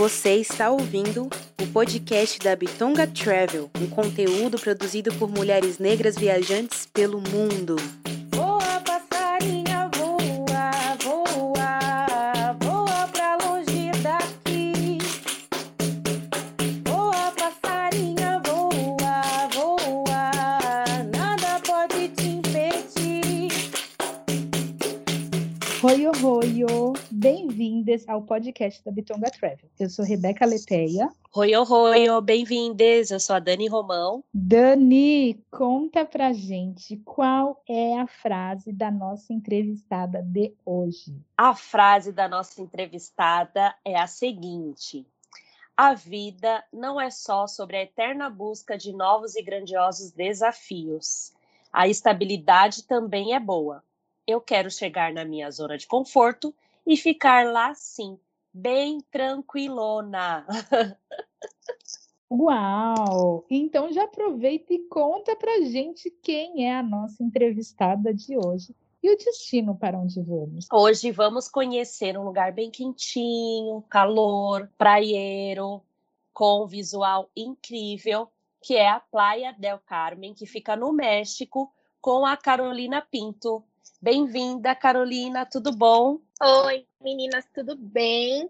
Você está ouvindo o podcast da Bitonga Travel, um conteúdo produzido por mulheres negras viajantes pelo mundo. Bem-vindas ao podcast da Bitonga Travel. Eu sou Rebeca Leteia. Oi, oi, oi, bem-vindas. Eu sou a Dani Romão. Dani, conta pra gente qual é a frase da nossa entrevistada de hoje. A frase da nossa entrevistada é a seguinte: A vida não é só sobre a eterna busca de novos e grandiosos desafios. A estabilidade também é boa. Eu quero chegar na minha zona de conforto e ficar lá sim, bem tranquilona. Uau! Então já aproveita e conta pra gente quem é a nossa entrevistada de hoje e o destino para onde vamos. Hoje vamos conhecer um lugar bem quentinho, calor, praieiro, com um visual incrível, que é a Playa del Carmen, que fica no México, com a Carolina Pinto. Bem-vinda, Carolina, tudo bom? Oi, meninas, tudo bem?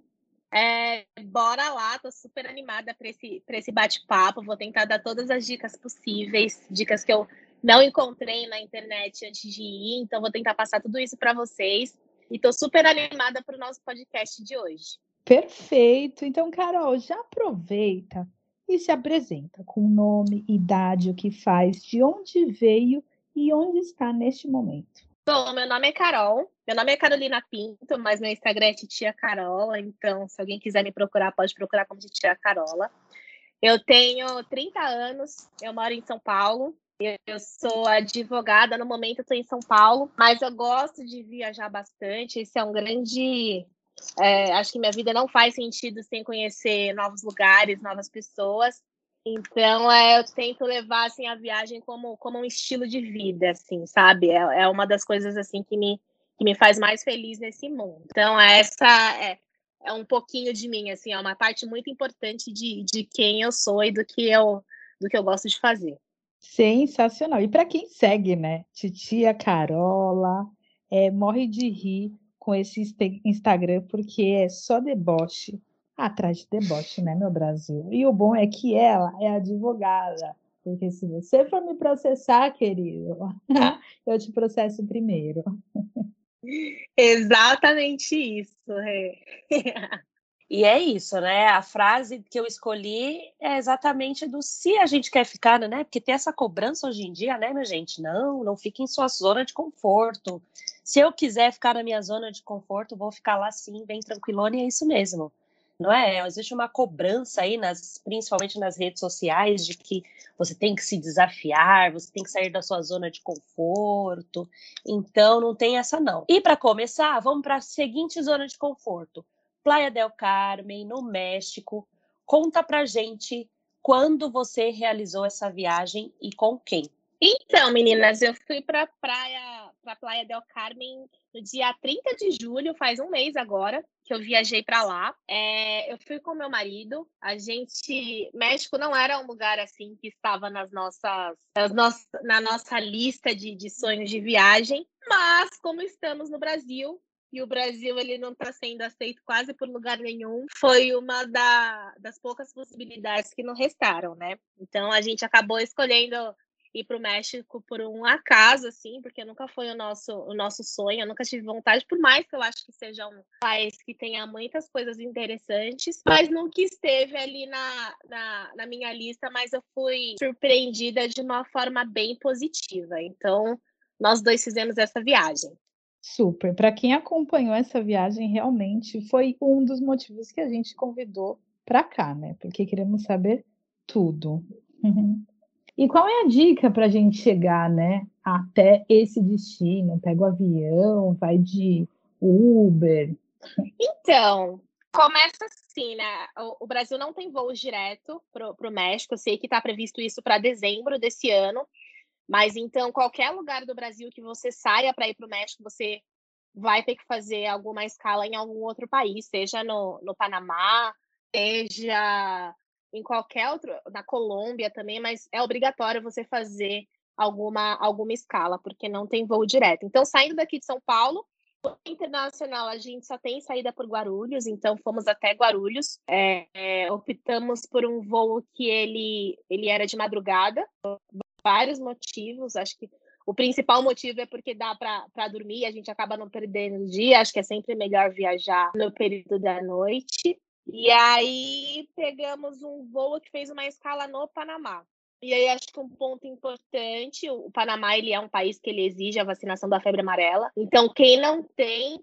É, bora lá, tô super animada para esse, esse bate-papo. Vou tentar dar todas as dicas possíveis, dicas que eu não encontrei na internet antes de ir, então vou tentar passar tudo isso para vocês. E tô super animada para o nosso podcast de hoje. Perfeito! Então, Carol, já aproveita e se apresenta com nome, idade, o que faz, de onde veio e onde está neste momento. Bom, meu nome é Carol. Meu nome é Carolina Pinto, mas meu Instagram é Titia Carola. Então, se alguém quiser me procurar, pode procurar como Titia Carola. Eu tenho 30 anos, eu moro em São Paulo. Eu sou advogada, no momento estou em São Paulo, mas eu gosto de viajar bastante. Esse é um grande. É, acho que minha vida não faz sentido sem conhecer novos lugares, novas pessoas. Então, é, eu tento levar assim a viagem como, como um estilo de vida, assim, sabe? É, é uma das coisas assim que me, que me faz mais feliz nesse mundo. Então, essa é, é um pouquinho de mim, assim, é uma parte muito importante de, de quem eu sou e do que eu do que eu gosto de fazer. Sensacional. E para quem segue, né? Titia Carola, é, morre de rir com esse Instagram porque é só deboche atrás de deboche, né, meu Brasil? E o bom é que ela é advogada. Porque se você for me processar, querido, eu te processo primeiro. Exatamente isso. É. E é isso, né? A frase que eu escolhi é exatamente do se a gente quer ficar, né? Porque tem essa cobrança hoje em dia, né, minha gente? Não, não fique em sua zona de conforto. Se eu quiser ficar na minha zona de conforto, vou ficar lá sim, bem tranquilona, e é isso mesmo não é? Existe uma cobrança aí, nas, principalmente nas redes sociais, de que você tem que se desafiar, você tem que sair da sua zona de conforto. Então, não tem essa não. E para começar, vamos para a seguinte zona de conforto: Playa del Carmen, no México. Conta pra gente quando você realizou essa viagem e com quem. Então, meninas, eu fui para praia, para Playa del Carmen no dia 30 de julho, faz um mês agora que eu viajei para lá. É, eu fui com meu marido. A gente, México não era um lugar assim que estava nas nossas, nas nossas na nossa lista de, de sonhos de viagem, mas como estamos no Brasil, e o Brasil ele não está sendo aceito quase por lugar nenhum, foi uma da, das poucas possibilidades que não restaram, né? Então a gente acabou escolhendo ir para o México por um acaso, assim, porque nunca foi o nosso, o nosso sonho, eu nunca tive vontade, por mais que eu acho que seja um país que tenha muitas coisas interessantes, mas nunca esteve ali na, na, na minha lista, mas eu fui surpreendida de uma forma bem positiva. Então, nós dois fizemos essa viagem. Super. Para quem acompanhou essa viagem, realmente foi um dos motivos que a gente convidou para cá, né? Porque queremos saber tudo. Uhum. E qual é a dica para a gente chegar, né, até esse destino? Pega o avião, vai de Uber? Então, começa assim, né? O, Brasil não tem voos direto para o México. Eu sei que está previsto isso para dezembro desse ano. Mas então, qualquer lugar do Brasil que você saia para ir para o México, você vai ter que fazer alguma escala em algum outro país, seja no, no Panamá, seja em qualquer outro, na Colômbia também, mas é obrigatório você fazer alguma, alguma escala, porque não tem voo direto. Então, saindo daqui de São Paulo, internacional a gente só tem saída por Guarulhos, então fomos até Guarulhos. É, é, optamos por um voo que ele, ele era de madrugada, vários motivos. Acho que o principal motivo é porque dá para dormir, a gente acaba não perdendo o dia. Acho que é sempre melhor viajar no período da noite. E aí pegamos um voo que fez uma escala no Panamá. E aí acho que um ponto importante, o Panamá ele é um país que ele exige a vacinação da febre amarela. Então quem não tem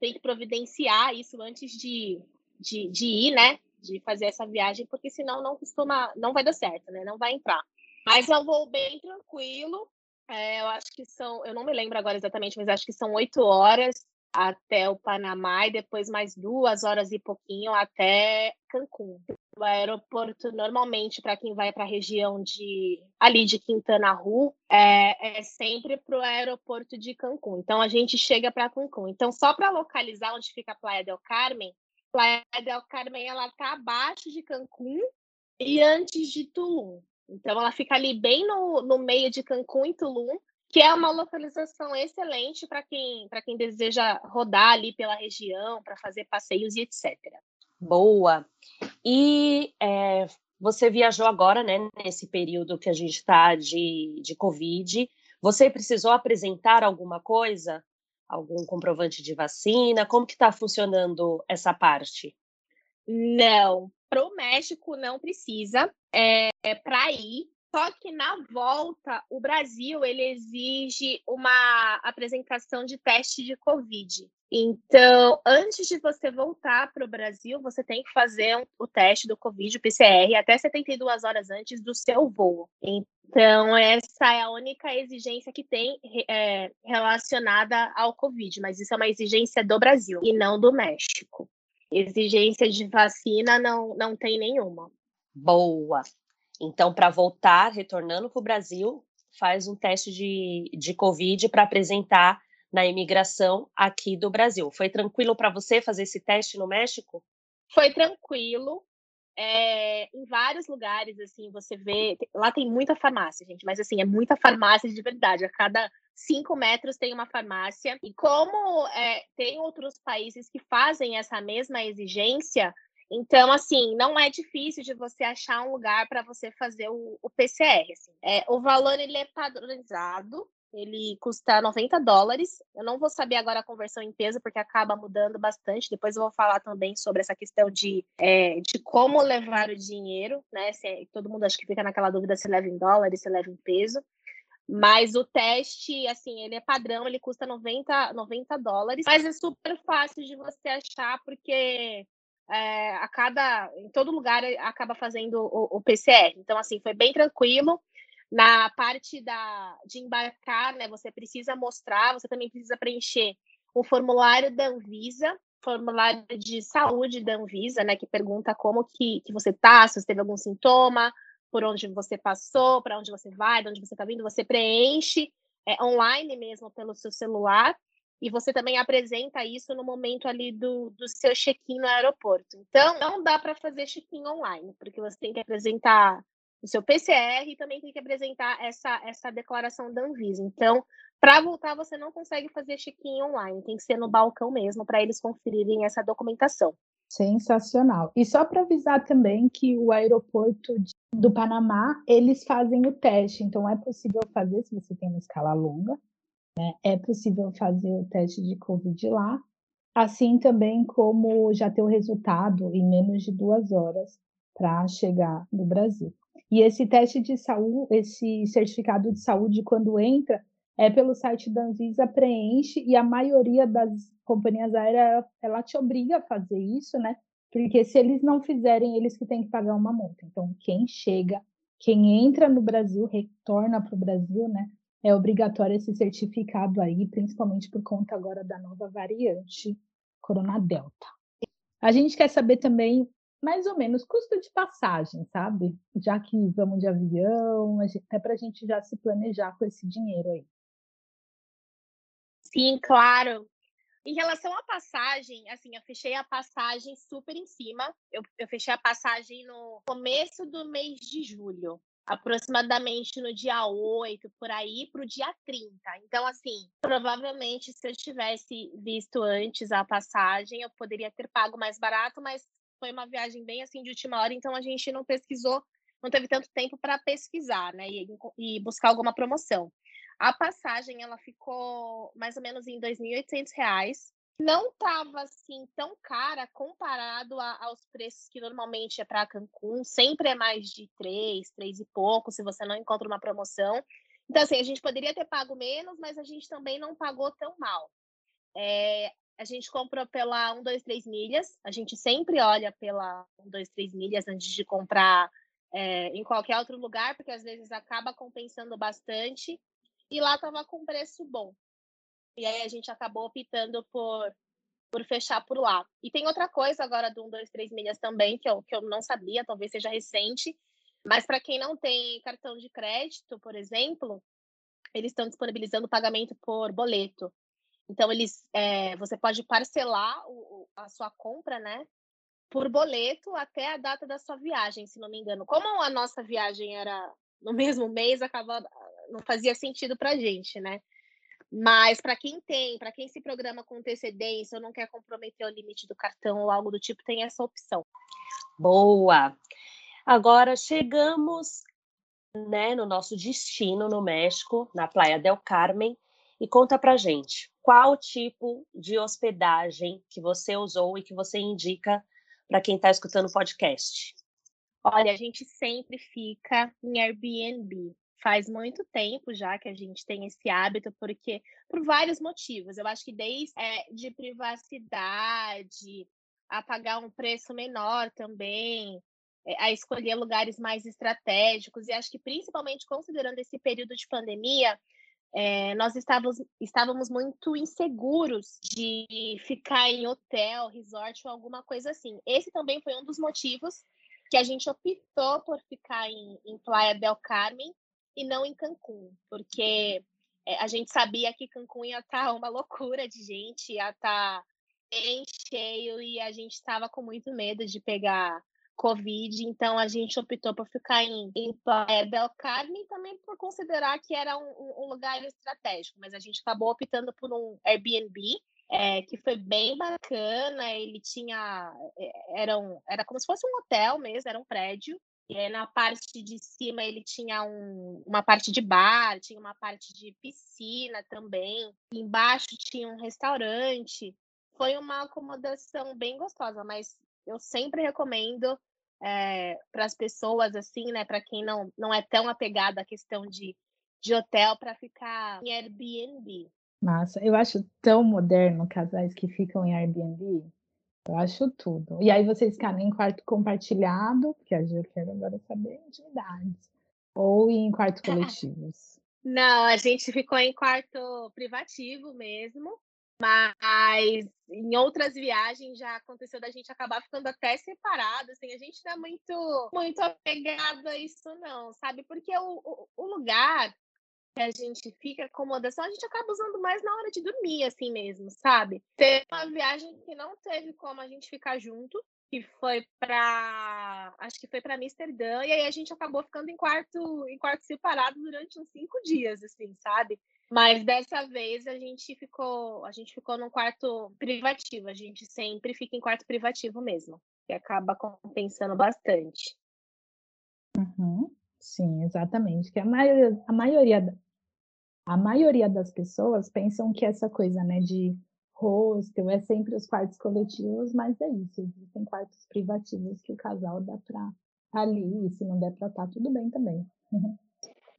tem que providenciar isso antes de, de, de ir, né? De fazer essa viagem, porque senão não costuma, não vai dar certo, né? Não vai entrar. Mas é um voo bem tranquilo. É, eu acho que são, eu não me lembro agora exatamente, mas acho que são oito horas até o Panamá e depois mais duas horas e pouquinho até Cancún. O aeroporto, normalmente, para quem vai para a região de ali de Quintana Roo, é, é sempre para o aeroporto de Cancún. Então a gente chega para Cancún. Então, só para localizar onde fica a Praia del Carmen, Praia del Carmen ela está abaixo de Cancún e antes de Tulum. Então ela fica ali bem no, no meio de Cancún e Tulum que é uma localização excelente para quem, quem deseja rodar ali pela região, para fazer passeios e etc. Boa. E é, você viajou agora, né, nesse período que a gente está de, de Covid. Você precisou apresentar alguma coisa? Algum comprovante de vacina? Como que está funcionando essa parte? Não, para o México não precisa. É, é para ir, só que na volta, o Brasil ele exige uma apresentação de teste de Covid. Então, antes de você voltar para o Brasil, você tem que fazer um, o teste do Covid, o PCR, até 72 horas antes do seu voo. Então, essa é a única exigência que tem é, relacionada ao Covid, mas isso é uma exigência do Brasil e não do México. Exigência de vacina não, não tem nenhuma. Boa. Então, para voltar, retornando para o Brasil, faz um teste de, de Covid para apresentar na imigração aqui do Brasil. Foi tranquilo para você fazer esse teste no México? Foi tranquilo. É, em vários lugares, assim, você vê. Lá tem muita farmácia, gente, mas assim, é muita farmácia de verdade. A cada cinco metros tem uma farmácia. E como é, tem outros países que fazem essa mesma exigência, então, assim, não é difícil de você achar um lugar para você fazer o, o PCR. Assim. É, o valor ele é padronizado, ele custa 90 dólares. Eu não vou saber agora a conversão em peso, porque acaba mudando bastante. Depois eu vou falar também sobre essa questão de, é, de como levar o dinheiro, né? Se, todo mundo acho que fica naquela dúvida se leva em dólares, se leva em peso. Mas o teste, assim, ele é padrão, ele custa 90, 90 dólares, mas é super fácil de você achar, porque é, a cada, em todo lugar eh, acaba fazendo o, o, PCR. Então, assim, foi bem tranquilo. Na parte da, de embarcar, né, você precisa mostrar, você também precisa preencher o formulário da Anvisa, formulário de saúde da Anvisa, né, que pergunta como que, que você tá, se você teve algum sintoma, por onde você passou, para onde você vai, de onde você está vindo, você preenche é, online mesmo pelo seu celular e você também apresenta isso no momento ali do, do seu check-in no aeroporto. Então, não dá para fazer check-in online, porque você tem que apresentar o seu PCR e também tem que apresentar essa, essa declaração da Anvisa. Então, para voltar, você não consegue fazer check-in online, tem que ser no balcão mesmo, para eles conferirem essa documentação. Sensacional. E só para avisar também que o aeroporto do Panamá, eles fazem o teste, então é possível fazer se você tem uma escala longa, né? É possível fazer o teste de Covid lá, assim também como já ter o resultado em menos de duas horas para chegar no Brasil. E esse teste de saúde, esse certificado de saúde, quando entra, é pelo site da Anvisa, preenche, e a maioria das companhias aéreas, ela te obriga a fazer isso, né? Porque se eles não fizerem, eles que têm que pagar uma multa. Então, quem chega, quem entra no Brasil, retorna para o Brasil, né? É obrigatório esse certificado aí, principalmente por conta agora da nova variante Corona Delta. A gente quer saber também, mais ou menos, custo de passagem, sabe? Já que vamos de avião, até para a gente já se planejar com esse dinheiro aí. Sim, claro. Em relação à passagem, assim, eu fechei a passagem super em cima. Eu, eu fechei a passagem no começo do mês de julho aproximadamente no dia 8, por aí, para o dia 30. Então, assim, provavelmente se eu tivesse visto antes a passagem, eu poderia ter pago mais barato, mas foi uma viagem bem assim de última hora, então a gente não pesquisou, não teve tanto tempo para pesquisar, né, e, e, buscar alguma promoção. A passagem, ela ficou mais ou menos em R$ 2.800, não estava assim tão cara comparado a, aos preços que normalmente é para Cancún. Sempre é mais de três, três e pouco, se você não encontra uma promoção. Então, assim, a gente poderia ter pago menos, mas a gente também não pagou tão mal. É, a gente comprou pela 1, 2, 3 milhas. A gente sempre olha pela 1, 2, 3 milhas antes de comprar é, em qualquer outro lugar, porque às vezes acaba compensando bastante. E lá estava com preço bom. E aí a gente acabou optando por, por fechar por lá. E tem outra coisa agora do 1, 2, 3 milhas também, que eu, que eu não sabia, talvez seja recente. Mas para quem não tem cartão de crédito, por exemplo, eles estão disponibilizando pagamento por boleto. Então, eles, é, você pode parcelar o, a sua compra, né? Por boleto até a data da sua viagem, se não me engano. Como a nossa viagem era no mesmo mês, acaba, não fazia sentido para gente, né? Mas para quem tem, para quem se programa com antecedência ou não quer comprometer o limite do cartão ou algo do tipo, tem essa opção. Boa. Agora chegamos, né, no nosso destino no México, na Praia del Carmen, e conta pra gente qual tipo de hospedagem que você usou e que você indica para quem está escutando o podcast. Olha, a gente sempre fica em Airbnb faz muito tempo já que a gente tem esse hábito, porque por vários motivos. Eu acho que desde é, de privacidade, a pagar um preço menor também, é, a escolher lugares mais estratégicos, e acho que principalmente considerando esse período de pandemia, é, nós estávamos, estávamos muito inseguros de ficar em hotel, resort ou alguma coisa assim. Esse também foi um dos motivos que a gente optou por ficar em, em Playa del Carmen, e não em Cancún, porque é, a gente sabia que Cancún ia estar tá uma loucura de gente, ia estar tá bem cheio e a gente estava com muito medo de pegar Covid, então a gente optou por ficar em, em Playa del Carmen também por considerar que era um, um, lugar estratégico, mas a gente acabou optando por um Airbnb, é, que foi bem bacana, ele tinha, é, era, um, era como se fosse um hotel mesmo, era um prédio, e aí, na parte de cima ele tinha um, uma parte de bar, tinha uma parte de piscina também. Embaixo tinha um restaurante. Foi uma acomodação bem gostosa, mas eu sempre recomendo é, para as pessoas assim, né, para quem não, não é tão apegado à questão de, de hotel, para ficar em Airbnb. Massa, eu acho tão moderno casais que ficam em Airbnb. Eu acho tudo. E aí vocês ficaram em quarto compartilhado, porque a gente quer agora saber intimidades. Ou em quartos coletivos? Não, a gente ficou em quarto privativo mesmo. Mas em outras viagens já aconteceu da gente acabar ficando até separado, assim, a gente não é muito, muito apegado a isso não, sabe? Porque o, o, o lugar que a gente fica acomodação, a gente acaba usando mais na hora de dormir, assim mesmo, sabe? Teve uma viagem que não teve como a gente ficar junto, que foi para acho que foi para Amsterdã e aí a gente acabou ficando em quarto em quarto separado durante uns cinco dias assim sabe mas dessa vez a gente ficou a gente ficou num quarto privativo a gente sempre fica em quarto privativo mesmo que acaba compensando bastante uhum. sim exatamente que a maioria a maioria a maioria das pessoas pensam que essa coisa, né, de hostel é sempre os quartos coletivos, mas é isso, existem quartos privativos que o casal dá para ali, e se não der para estar, tá, tudo bem também.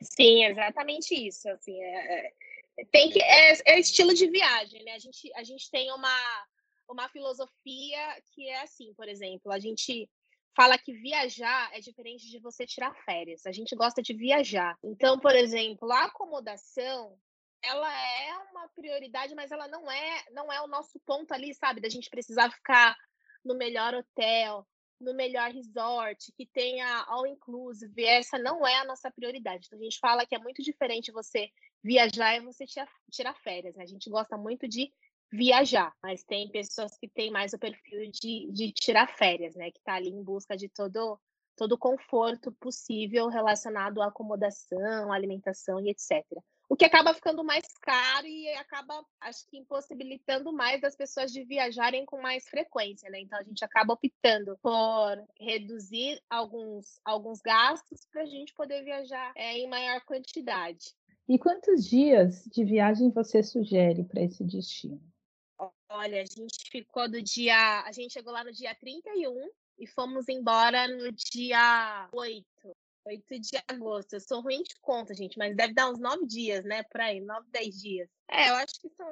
Sim, exatamente isso. Assim, é, é, tem que é, é estilo de viagem, né? A gente, a gente tem uma, uma filosofia que é assim, por exemplo, a gente fala que viajar é diferente de você tirar férias. A gente gosta de viajar. Então, por exemplo, a acomodação, ela é uma prioridade, mas ela não é, não é o nosso ponto ali, sabe, da gente precisar ficar no melhor hotel, no melhor resort, que tenha all inclusive. Essa não é a nossa prioridade. Então, a gente fala que é muito diferente você viajar e você tirar, férias. Né? A gente gosta muito de viajar, mas tem pessoas que têm mais o perfil de, de tirar férias, né? Que tá ali em busca de todo todo conforto possível relacionado à acomodação, alimentação e etc. O que acaba ficando mais caro e acaba, acho que, impossibilitando mais das pessoas de viajarem com mais frequência, né? Então a gente acaba optando por reduzir alguns, alguns gastos para a gente poder viajar é, em maior quantidade. E quantos dias de viagem você sugere para esse destino? Olha, a gente ficou do dia. A gente chegou lá no dia 31 e fomos embora no dia 8. 8 de agosto. Eu sou ruim de conta, gente, mas deve dar uns 9 dias, né? Por aí, 9, 10 dias. É, eu acho que são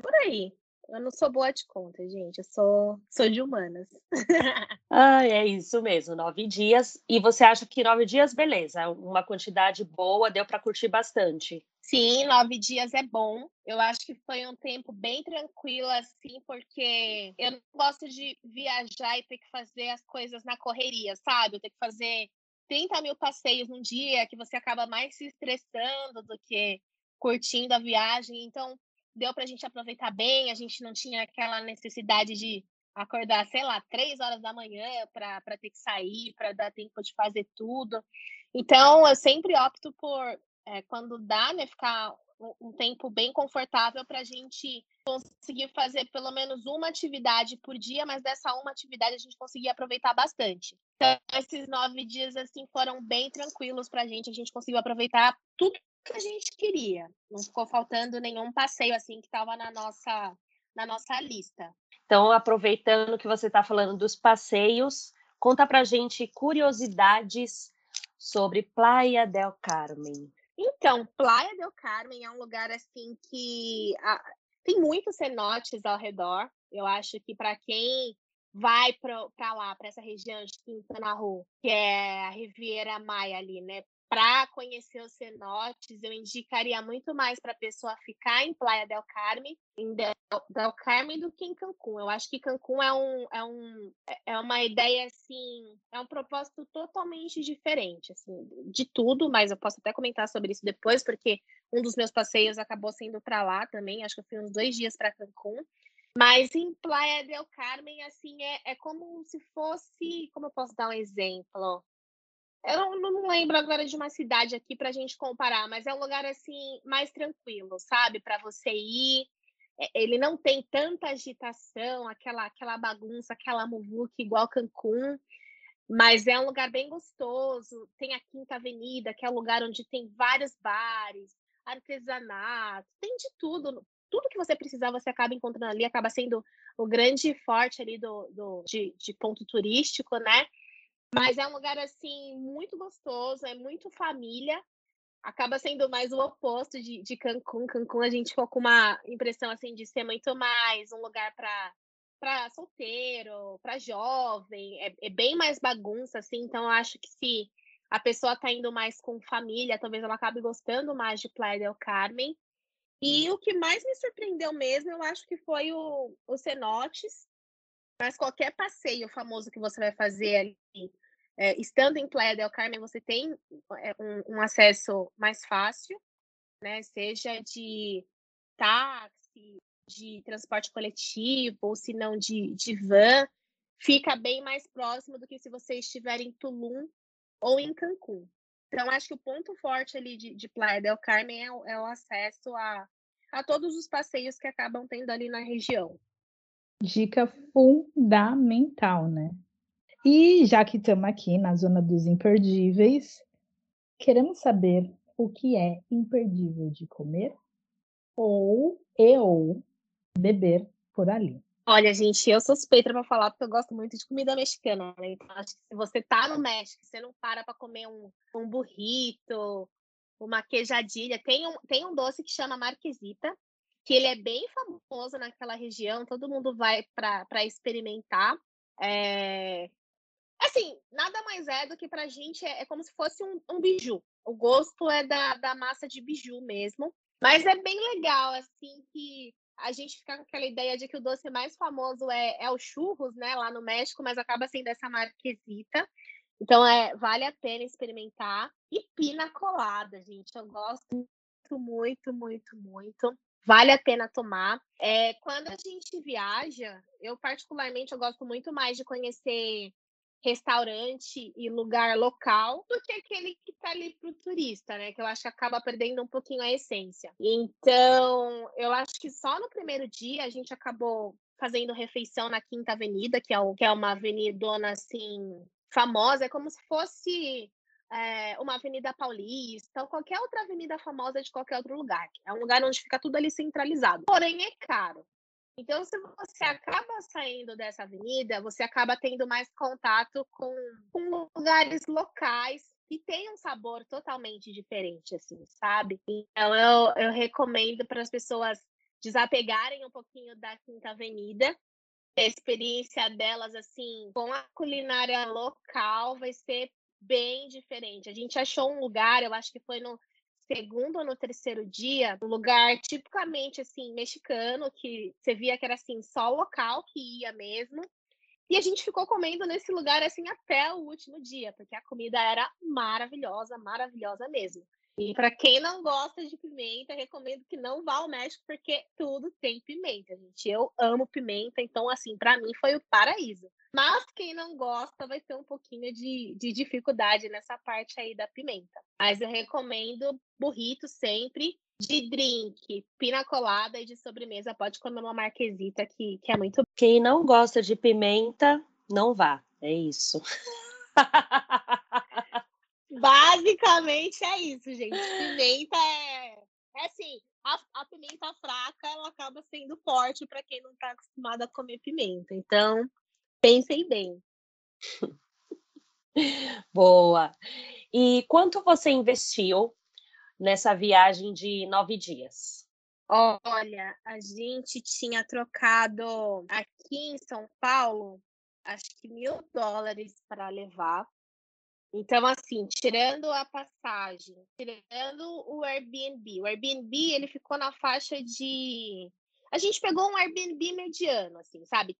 por aí. Eu não sou boa de conta, gente. Eu sou, sou de humanas. ah, é isso mesmo, nove dias. E você acha que nove dias, beleza, uma quantidade boa, deu para curtir bastante? Sim, nove dias é bom. Eu acho que foi um tempo bem tranquilo, assim, porque eu não gosto de viajar e ter que fazer as coisas na correria, sabe? Eu ter que fazer 30 mil passeios num dia, que você acaba mais se estressando do que curtindo a viagem. Então, deu para a gente aproveitar bem, a gente não tinha aquela necessidade de acordar, sei lá, três horas da manhã para ter que sair, para dar tempo de fazer tudo. Então, eu sempre opto por, é, quando dá, né, ficar um, tempo bem confortável para a gente conseguir fazer pelo menos uma atividade por dia, mas dessa uma atividade a gente conseguia aproveitar bastante. Então, esses nove dias, assim, foram bem tranquilos para a gente, a gente conseguiu aproveitar tudo que a gente queria. Não ficou faltando nenhum passeio assim que estava na nossa na nossa lista. Então, aproveitando que você está falando dos passeios, conta para gente curiosidades sobre Playa del Carmen. Então, Playa del Carmen é um lugar assim que tem muitos cenotes ao redor. Eu acho que para quem vai para lá, para essa região de Quintana Roo, que é a Riviera Maia ali, né? Para conhecer os cenotes, eu indicaria muito mais para a pessoa ficar em Playa del Carmen, em del, del, Carmen do que em Cancún. Eu acho que Cancún é um, é um é uma ideia assim, é um propósito totalmente diferente, assim, de tudo, mas eu posso até comentar sobre isso depois, porque um dos meus passeios acabou sendo para lá também, acho que eu fui uns dois dias para Cancún. Mas em Playa del Carmen, assim, é, é como se fosse. Como eu posso dar um exemplo? Eu não, não lembro agora de uma cidade aqui para a gente comparar, mas é um lugar assim mais tranquilo, sabe? Para você ir. É, ele não tem tanta agitação, aquela, aquela bagunça, aquela muvuca igual Cancún, mas é um lugar bem gostoso. Tem a Quinta Avenida, que é um lugar onde tem vários bares, artesanato, tem de tudo. Tudo que você precisar, você acaba encontrando ali, acaba sendo o grande forte ali do, do de, de ponto turístico, né? Mas é um lugar assim muito gostoso, é muito família. Acaba sendo mais o oposto de, de Cancún. Cancún a gente ficou com uma impressão assim de ser muito mais um lugar para para solteiro, para jovem, é, é, bem mais bagunça assim. Então eu acho que se a pessoa está indo mais com família, talvez ela acabe gostando mais de Playa del Carmen. E o que mais me surpreendeu mesmo, eu acho que foi o, o cenotes, mas qualquer passeio famoso que você vai fazer ali, é, estando em Playa del Carmen, você tem é, um, um, acesso mais fácil, né? Seja de táxi, de transporte coletivo, ou se não de, de van, fica bem mais próximo do que se você estiver em Tulum ou em Cancún. Então, acho que o ponto forte ali de, de Playa del Carmen é, é o acesso a, a todos os passeios que acabam tendo ali na região. Dica fundamental, né? E já que estamos aqui na zona dos imperdíveis, queremos saber o que é imperdível de comer ou e ou beber por ali. Olha, gente, eu sou suspeita para falar porque eu gosto muito de comida mexicana, né? Então, acho que se você tá no México, você não para para comer um, um burrito, uma queijadilha. Tem um, tem um doce que chama marquesita, que ele é bem famoso naquela região, todo mundo vai para experimentar. É... Assim, nada mais é do que para a gente é, é, como se fosse um, um biju. O gosto é da, da massa de biju mesmo. Mas é bem legal, assim, que a gente fica com aquela ideia de que o doce mais famoso é, é o churros, né, lá no México, mas acaba sendo essa marquesita. Então, é, vale a pena experimentar. E pina colada, gente. Eu gosto muito, muito, muito, muito. vale a pena tomar. É, quando a gente viaja, eu particularmente eu gosto muito mais de conhecer restaurante e lugar local do que aquele que está ali para o turista, né? Que eu acho que acaba perdendo um pouquinho a essência. Então, eu acho que só no primeiro dia a gente acabou fazendo refeição na Quinta Avenida, que é, o, que é uma avenidona assim famosa, é como se fosse é, uma avenida paulista ou qualquer outra avenida famosa de qualquer outro lugar. É um lugar onde fica tudo ali centralizado. Porém, é caro. Então, se você acaba saindo dessa avenida, você acaba tendo mais contato com, com lugares locais que tem um sabor totalmente diferente, assim, sabe? Então, eu, eu recomendo para as pessoas desapegarem um pouquinho da Quinta Avenida. A experiência delas, assim, com a culinária local vai ser bem diferente. A gente achou um lugar, eu acho que foi no segundo ou no terceiro dia, um lugar tipicamente assim mexicano, que você via que era assim só local que ia mesmo. E a gente ficou comendo nesse lugar assim até o último dia, porque a comida era maravilhosa, maravilhosa mesmo. E para quem não gosta de pimenta, recomendo que não vá ao México, porque tudo tem pimenta, gente. Eu amo pimenta, então, assim, para mim foi o paraíso. Mas quem não gosta vai ter um pouquinho de, de dificuldade nessa parte aí da pimenta. Mas eu recomendo burrito sempre. De drink, pina colada e de sobremesa, pode comer uma marquesita que, que é muito Quem não gosta de pimenta, não vá. É isso. Basicamente é isso, gente. Pimenta é, é assim, a, a pimenta fraca ela acaba sendo forte para quem não está acostumado a comer pimenta. Então, pensem bem. Boa. E quanto você investiu nessa viagem de nove dias? Olha, a gente tinha trocado aqui em São Paulo, acho que mil dólares para levar. Então, assim, tirando a passagem, tirando o Airbnb, o Airbnb ele ficou na faixa de. A gente pegou um Airbnb mediano, assim, sabe?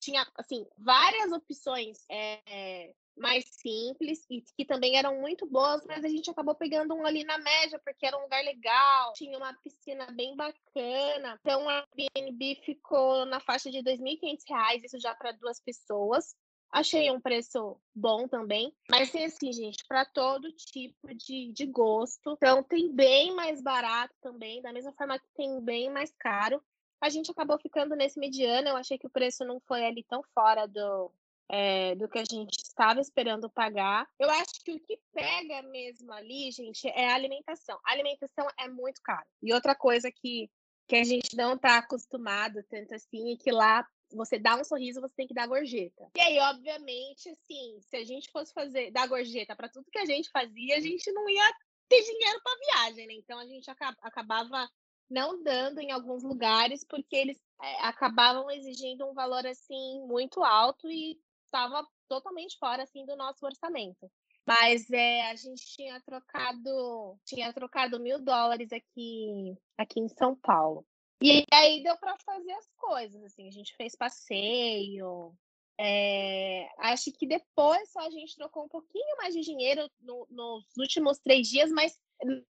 Tinha, assim, várias opções é, mais simples e que também eram muito boas, mas a gente acabou pegando um ali na média, porque era um lugar legal, tinha uma piscina bem bacana. Então, o Airbnb ficou na faixa de R$ 2.500, isso já para duas pessoas. Achei um preço bom também, mas tem assim, gente, para todo tipo de, de gosto. Então, tem bem mais barato também, da mesma forma que tem bem mais caro. A gente acabou ficando nesse mediano, eu achei que o preço não foi ali tão fora do, é, do que a gente estava esperando pagar. Eu acho que o que pega mesmo ali, gente, é a alimentação. A alimentação é muito cara. E outra coisa que, que a gente não está acostumado tanto assim, é que lá você dá um sorriso, você tem que dar gorjeta. E aí, obviamente, assim, se a gente fosse fazer dar gorjeta para tudo que a gente fazia, a gente não ia ter dinheiro para viagem, né? Então a gente acabava não dando em alguns lugares porque eles é, acabavam exigindo um valor assim muito alto e estava totalmente fora assim do nosso orçamento. Mas é, a gente tinha trocado tinha trocado mil dólares aqui aqui em São Paulo. E aí deu para fazer as coisas, assim, a gente fez passeio. É, acho que depois só a gente trocou um pouquinho mais de dinheiro no, nos últimos três dias, mas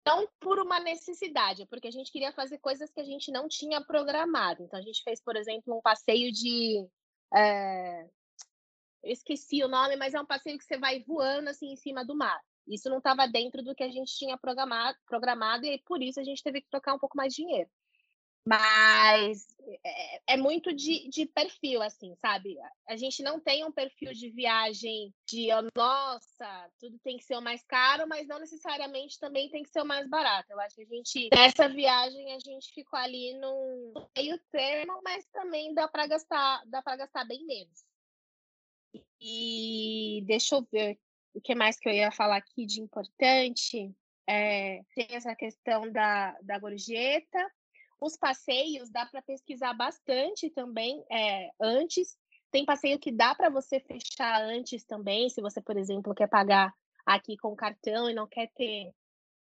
não por uma necessidade, porque a gente queria fazer coisas que a gente não tinha programado. Então a gente fez, por exemplo, um passeio de. É, eu esqueci o nome, mas é um passeio que você vai voando assim em cima do mar. Isso não estava dentro do que a gente tinha programado, programado e por isso a gente teve que trocar um pouco mais de dinheiro. Mas é, é muito de, de, perfil, assim, sabe? A gente não tem um perfil de viagem de, oh, nossa, tudo tem que ser o mais caro, mas não necessariamente também tem que ser o mais barato. Eu acho que a gente, nessa viagem, a gente ficou ali no meio termo, mas também dá para gastar, dá para gastar bem menos. E deixa eu ver o que mais que eu ia falar aqui de importante. É, tem essa questão da, da gorjeta, os passeios dá para pesquisar bastante também é, antes. Tem passeio que dá para você fechar antes também, se você, por exemplo, quer pagar aqui com cartão e não quer ter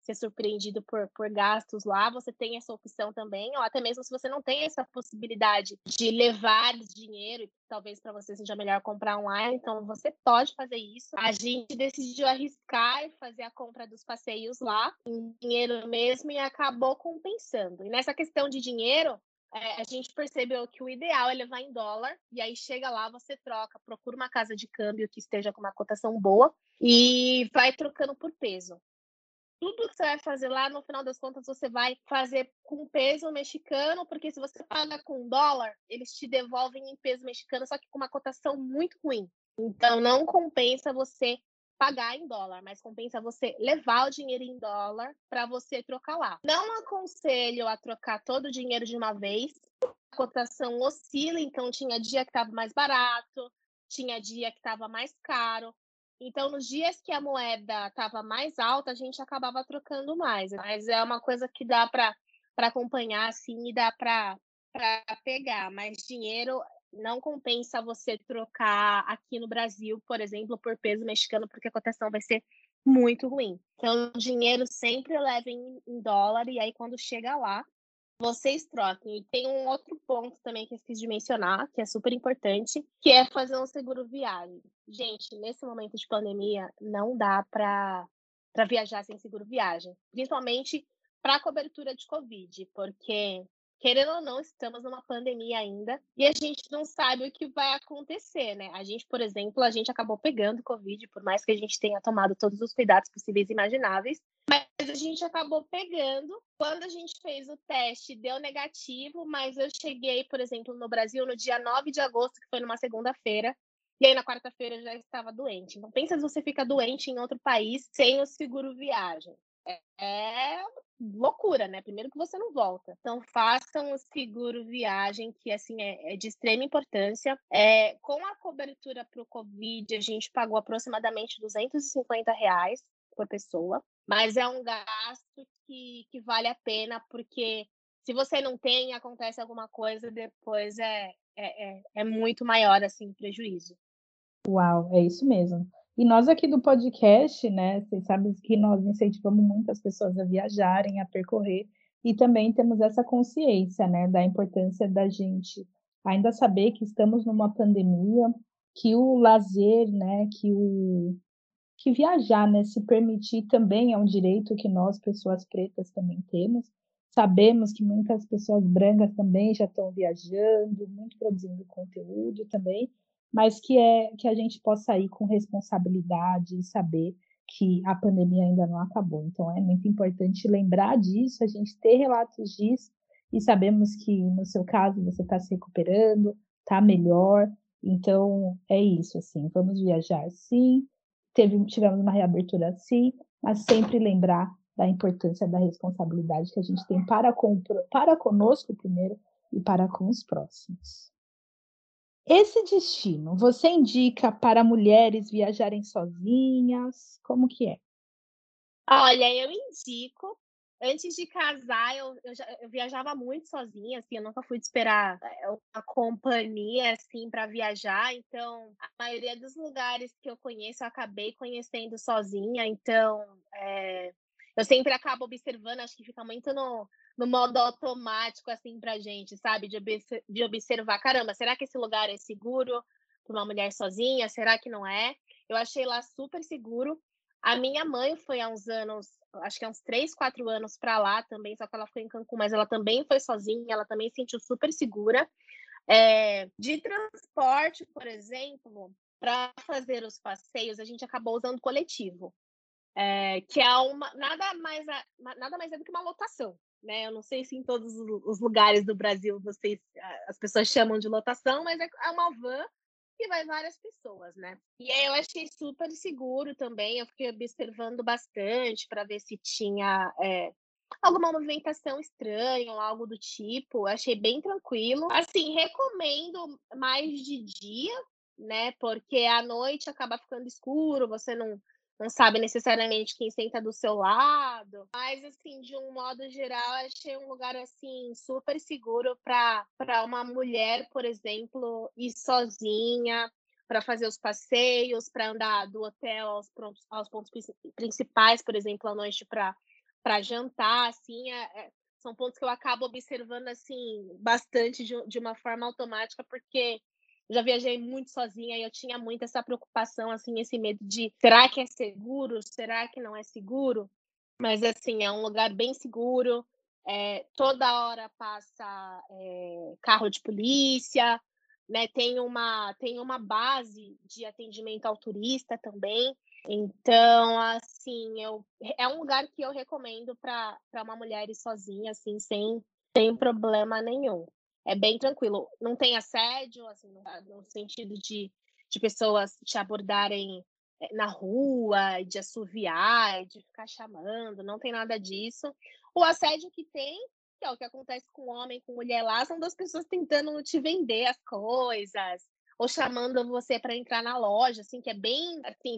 ser surpreendido por, por gastos lá, você tem essa opção também, ou até mesmo se você não tem essa possibilidade de levar dinheiro, talvez para você seja melhor comprar online, então você pode fazer isso. A gente decidiu arriscar e fazer a compra dos passeios lá, em dinheiro mesmo, e acabou compensando. E nessa questão de dinheiro, é, a gente percebeu que o ideal é levar em dólar, e aí chega lá, você troca, procura uma casa de câmbio que esteja com uma cotação boa e vai trocando por peso. Tudo que você vai fazer lá, no final das contas, você vai fazer com peso mexicano, porque se você paga com dólar, eles te devolvem em peso mexicano, só que com uma cotação muito ruim. Então, não compensa você pagar em dólar, mas compensa você levar o dinheiro em dólar para você trocar lá. Não aconselho a trocar todo o dinheiro de uma vez. A cotação oscila, então tinha dia que estava mais barato, tinha dia que estava mais caro. Então, nos dias que a moeda estava mais alta, a gente acabava trocando mais. Mas é uma coisa que dá para acompanhar, assim, e dá para pegar. Mas dinheiro não compensa você trocar aqui no Brasil, por exemplo, por peso mexicano, porque a cotação vai ser muito ruim. Então, dinheiro sempre leva em, em dólar, e aí quando chega lá, vocês troquem. E tem um outro ponto também que eu esqueci de mencionar, que é super importante, que é fazer um seguro viagem. Gente, nesse momento de pandemia, não dá para viajar sem seguro viagem, principalmente para cobertura de Covid, porque querendo ou não, estamos numa pandemia ainda e a gente não sabe o que vai acontecer, né? A gente, por exemplo, a gente acabou pegando Covid, por mais que a gente tenha tomado todos os cuidados possíveis e imagináveis, mas a gente acabou pegando. Quando a gente fez o teste, deu negativo, mas eu cheguei, por exemplo, no Brasil no dia 9 de agosto, que foi numa segunda-feira, e aí na quarta-feira eu já estava doente. Então pensa se você fica doente em outro país sem o seguro viagem. É, é loucura, né? Primeiro que você não volta. Então, façam o seguro viagem, que assim é, é de extrema importância. É, com a cobertura para o Covid, a gente pagou aproximadamente 250 reais por pessoa, mas é um gasto que, que vale a pena, porque se você não tem, acontece alguma coisa, depois é, é, é, é muito maior assim o prejuízo. Uau, é isso mesmo. E nós aqui do podcast, né, vocês sabem que nós incentivamos muitas pessoas a viajarem, a percorrer, e também temos essa consciência, né, da importância da gente ainda saber que estamos numa pandemia, que o lazer, né, que o que viajar, né, se permitir também é um direito que nós, pessoas pretas, também temos. Sabemos que muitas pessoas brancas também já estão viajando, muito produzindo conteúdo também, mas que é que a gente possa ir com responsabilidade e saber que a pandemia ainda não acabou. Então é muito importante lembrar disso, a gente ter relatos disso e sabemos que no seu caso você está se recuperando, está melhor. Então é isso, assim, vamos viajar sim, teve, tivemos uma reabertura sim, mas sempre lembrar da importância da responsabilidade que a gente tem para, com, para conosco primeiro e para com os próximos. Esse destino, você indica para mulheres viajarem sozinhas? Como que é? Olha, eu indico. Antes de casar, eu, eu, já, eu viajava muito sozinha, assim, eu nunca fui esperar eh, uma companhia, assim, para viajar. Então, a maioria dos lugares que eu conheço, eu acabei conhecendo sozinha. Então, é, eu sempre acabo observando, acho que fica muito no, no modo automático, assim, pra gente, sabe? De, de observar, caramba, será que esse lugar é seguro para uma mulher sozinha? Será que não é? Eu achei lá super seguro. A minha mãe foi há uns anos, acho que há uns três, quatro anos para lá também, só que ela foi em Cancún, mas ela também foi sozinha, ela também se sentiu super segura. É, de transporte, por exemplo, para fazer os passeios, a gente acabou usando coletivo, é, que é uma nada mais nada mais é do que uma lotação né? Eu não sei se em todos os lugares do Brasil vocês, as pessoas chamam de lotação, mas é, é uma van que vai várias pessoas, né? E aí eu achei super seguro também. Eu fiquei observando bastante para ver se tinha é, alguma movimentação estranha ou algo do tipo. Eu achei bem tranquilo. Assim, recomendo mais de dia, né? Porque à noite acaba ficando escuro, você não não sabe necessariamente quem senta do seu lado, mas assim, de um modo geral, achei um lugar assim super seguro para uma mulher, por exemplo, ir sozinha, para fazer os passeios, para andar do hotel aos, aos pontos principais, por exemplo, à noite para jantar, assim, é, é, são pontos que eu acabo observando assim bastante de, de uma forma automática, porque já viajei muito sozinha e eu tinha muito essa preocupação, assim, esse medo de será que é seguro? Será que não é seguro? Mas assim, é um lugar bem seguro. É, toda hora passa é, carro de polícia, né? Tem uma tem uma base de atendimento ao turista também. Então, assim, eu, é um lugar que eu recomendo para uma mulher ir sozinha, assim, sem, sem problema nenhum. É bem tranquilo. Não tem assédio, assim, no sentido de, de pessoas te abordarem eh, na rua, de assoviar, de ficar chamando, não tem nada disso. O assédio que tem, que é o que acontece com homem, com mulher lá, são duas pessoas tentando te vender as coisas, ou chamando você para entrar na loja, assim, que é bem, assim,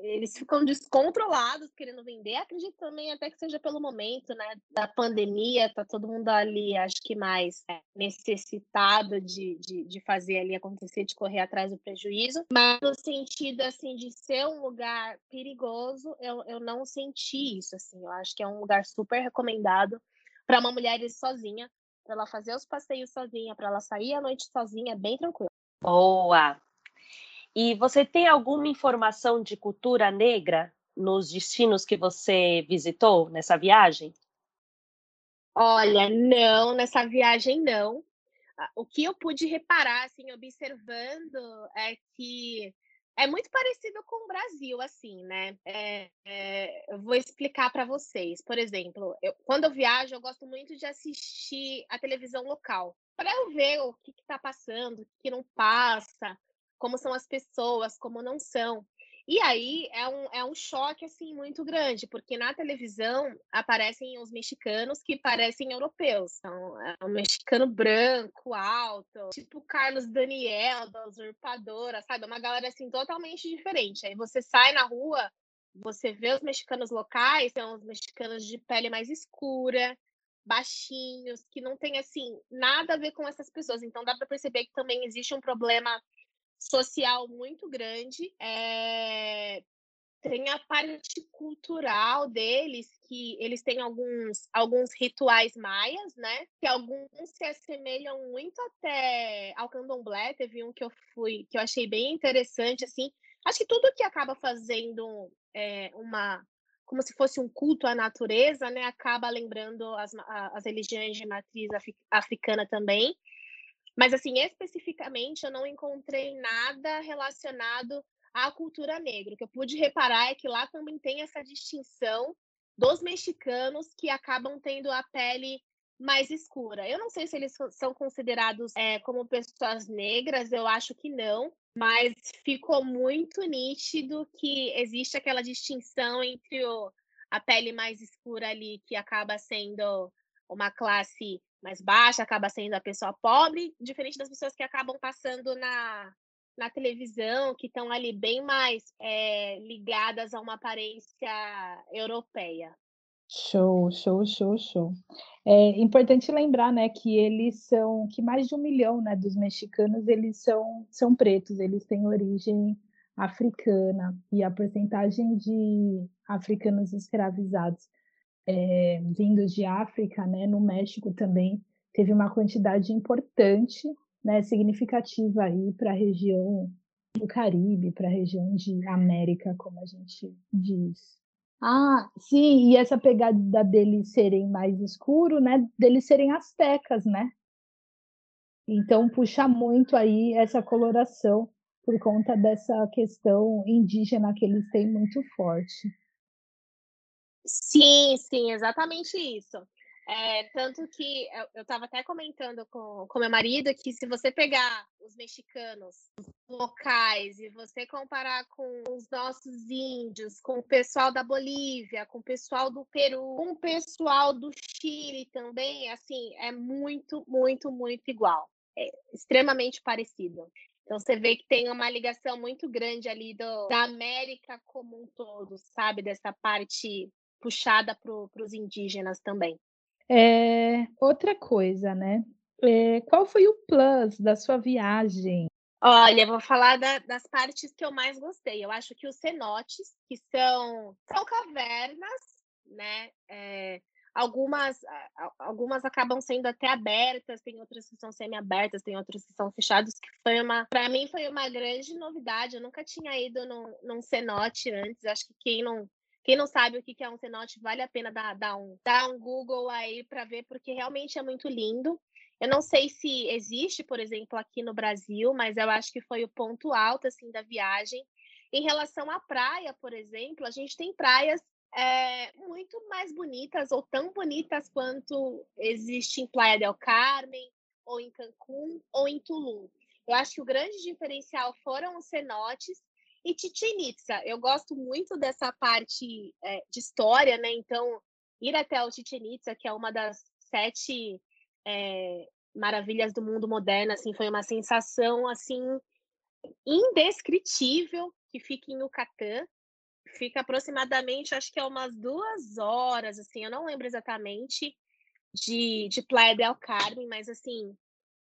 eles ficam descontrolados querendo vender. Acredito também até que seja pelo momento, né, da pandemia, tá todo mundo ali, acho que mais é, necessitado de, de, de fazer ali acontecer, de correr atrás do prejuízo. Mas no sentido, assim, de ser um lugar perigoso, eu, eu não senti isso, assim. Eu acho que é um lugar super recomendado para uma mulher ir sozinha, para ela fazer os passeios sozinha, para ela sair à noite sozinha, é bem tranquilo. Boa! E você tem alguma informação de cultura negra nos destinos que você visitou nessa viagem? Olha, não, nessa viagem não. Ah, o que eu pude reparar, assim, observando, é que é muito parecido com o Brasil, assim, né? É, é, eu vou explicar para vocês. Por exemplo, eu, quando eu viajo, eu gosto muito de assistir a televisão local para eu ver o que está passando, o que não passa, como são as pessoas, como não são. E aí é um, é um choque assim muito grande, porque na televisão aparecem os mexicanos que parecem europeus. Então, é um mexicano branco, alto, tipo Carlos Daniel, da usurpadora, sabe? Uma galera assim totalmente diferente. Aí você sai na rua, você vê os mexicanos locais, são os mexicanos de pele mais escura, baixinhos, que não tem assim nada a ver com essas pessoas. Então dá para perceber que também existe um problema social muito grande. É... Tem a parte cultural deles, que eles têm alguns, alguns rituais maias, né? Que alguns se assemelham muito até ao candomblé. Teve um que eu fui, que eu achei bem interessante, assim. Acho que tudo que acaba fazendo é, uma como se fosse um culto à natureza, né? Acaba lembrando as, as religiões de matriz africana também. Mas, assim, especificamente, eu não encontrei nada relacionado à cultura negra. O que eu pude reparar é que lá também tem essa distinção dos mexicanos que acabam tendo a pele mais escura. Eu não sei se eles são considerados é, como pessoas negras, eu acho que não, mas ficou muito nítido que existe aquela distinção entre o, a pele mais escura ali, que acaba sendo uma classe mais baixa, acaba sendo a pessoa pobre, diferente das pessoas que acabam passando na, na televisão, que estão ali bem mais é, ligadas a uma aparência europeia. Show, show, show, show. É importante lembrar, né, que eles são, que mais de um milhão, né, dos mexicanos, eles são, são pretos, eles têm origem africana e a porcentagem de africanos escravizados é, vindos de África, né, no México também teve uma quantidade importante, né, significativa aí para a região do Caribe, para a região de América, como a gente diz. Ah, sim, e essa pegada deles serem mais escuro, né? Deles serem astecas, né? Então puxa muito aí essa coloração por conta dessa questão indígena que eles têm muito forte. Sim, sim, exatamente isso. É, tanto que eu estava até comentando com, com meu marido que se você pegar os mexicanos locais e você comparar com os nossos índios, com o pessoal da Bolívia, com o pessoal do Peru, com o pessoal do Chile também, assim, é muito, muito, muito igual. É extremamente parecido. Então você vê que tem uma ligação muito grande ali do, da América como um todo, sabe? Dessa parte puxada para os indígenas também. É, outra coisa, né? É, qual foi o plus da sua viagem? Olha, vou falar da, das partes que eu mais gostei. Eu acho que os cenotes, que são, são cavernas, né? É, algumas, algumas acabam sendo até abertas, tem outras que são semi-abertas, tem outras que são fechadas, que foi uma, para mim foi uma grande novidade. Eu nunca tinha ido num, num cenote antes. Acho que quem não quem não sabe o que é um cenote, vale a pena dar, dar, um, dar um Google aí para ver, porque realmente é muito lindo. Eu não sei se existe, por exemplo, aqui no Brasil, mas eu acho que foi o ponto alto assim da viagem. Em relação à praia, por exemplo, a gente tem praias é, muito mais bonitas ou tão bonitas quanto existe em Playa del Carmen, ou em Cancún, ou em Tulum. Eu acho que o grande diferencial foram os cenotes e Chichen Itza. Eu gosto muito dessa parte é, de história, né? Então, ir até o Chichen Itza, que é uma das sete é, maravilhas do mundo moderno, assim, foi uma sensação assim indescritível que fica em Yucatán. Fica aproximadamente, acho que é umas duas horas, assim, eu não lembro exatamente de, de Playa del Carmen, mas assim,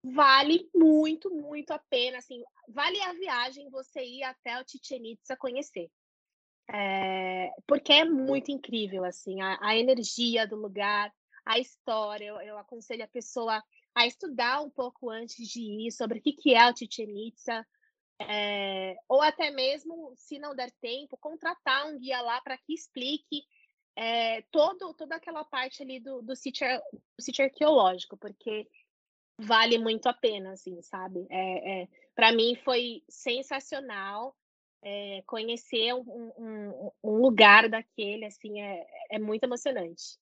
vale muito, muito a pena, assim, vale a viagem você ir até o Chichen Itza conhecer. É, porque é muito incrível, assim, a, a, energia do lugar, a história, eu, eu, aconselho a pessoa a estudar um pouco antes de ir sobre o que, que é o Chichen Itza, é, ou até mesmo, se não der tempo, contratar um guia lá para que explique é, todo, toda aquela parte ali do, do, sítio, do sítio arqueológico, porque vale muito a pena, assim, sabe? É, é para mim foi sensacional é, conhecer um, um, um, lugar daquele, assim, é, é muito emocionante.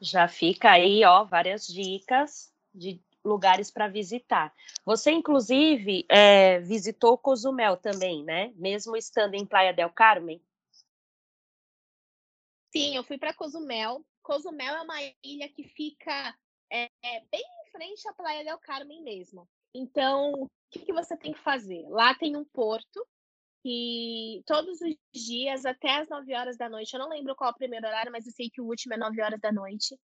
Já fica aí, ó, várias dicas de lugares para visitar. Você, inclusive, é, visitou Cozumel também, né? Mesmo estando em Praia del Carmen? Sim, eu fui para Cozumel. Cozumel é uma ilha que fica é, bem em frente à Praia del Carmen mesmo. Então, o que, que você tem que fazer? Lá tem um porto e todos os dias, até as 9 horas da noite, eu não lembro qual é o primeiro horário, mas eu sei que o último é 9 horas da noite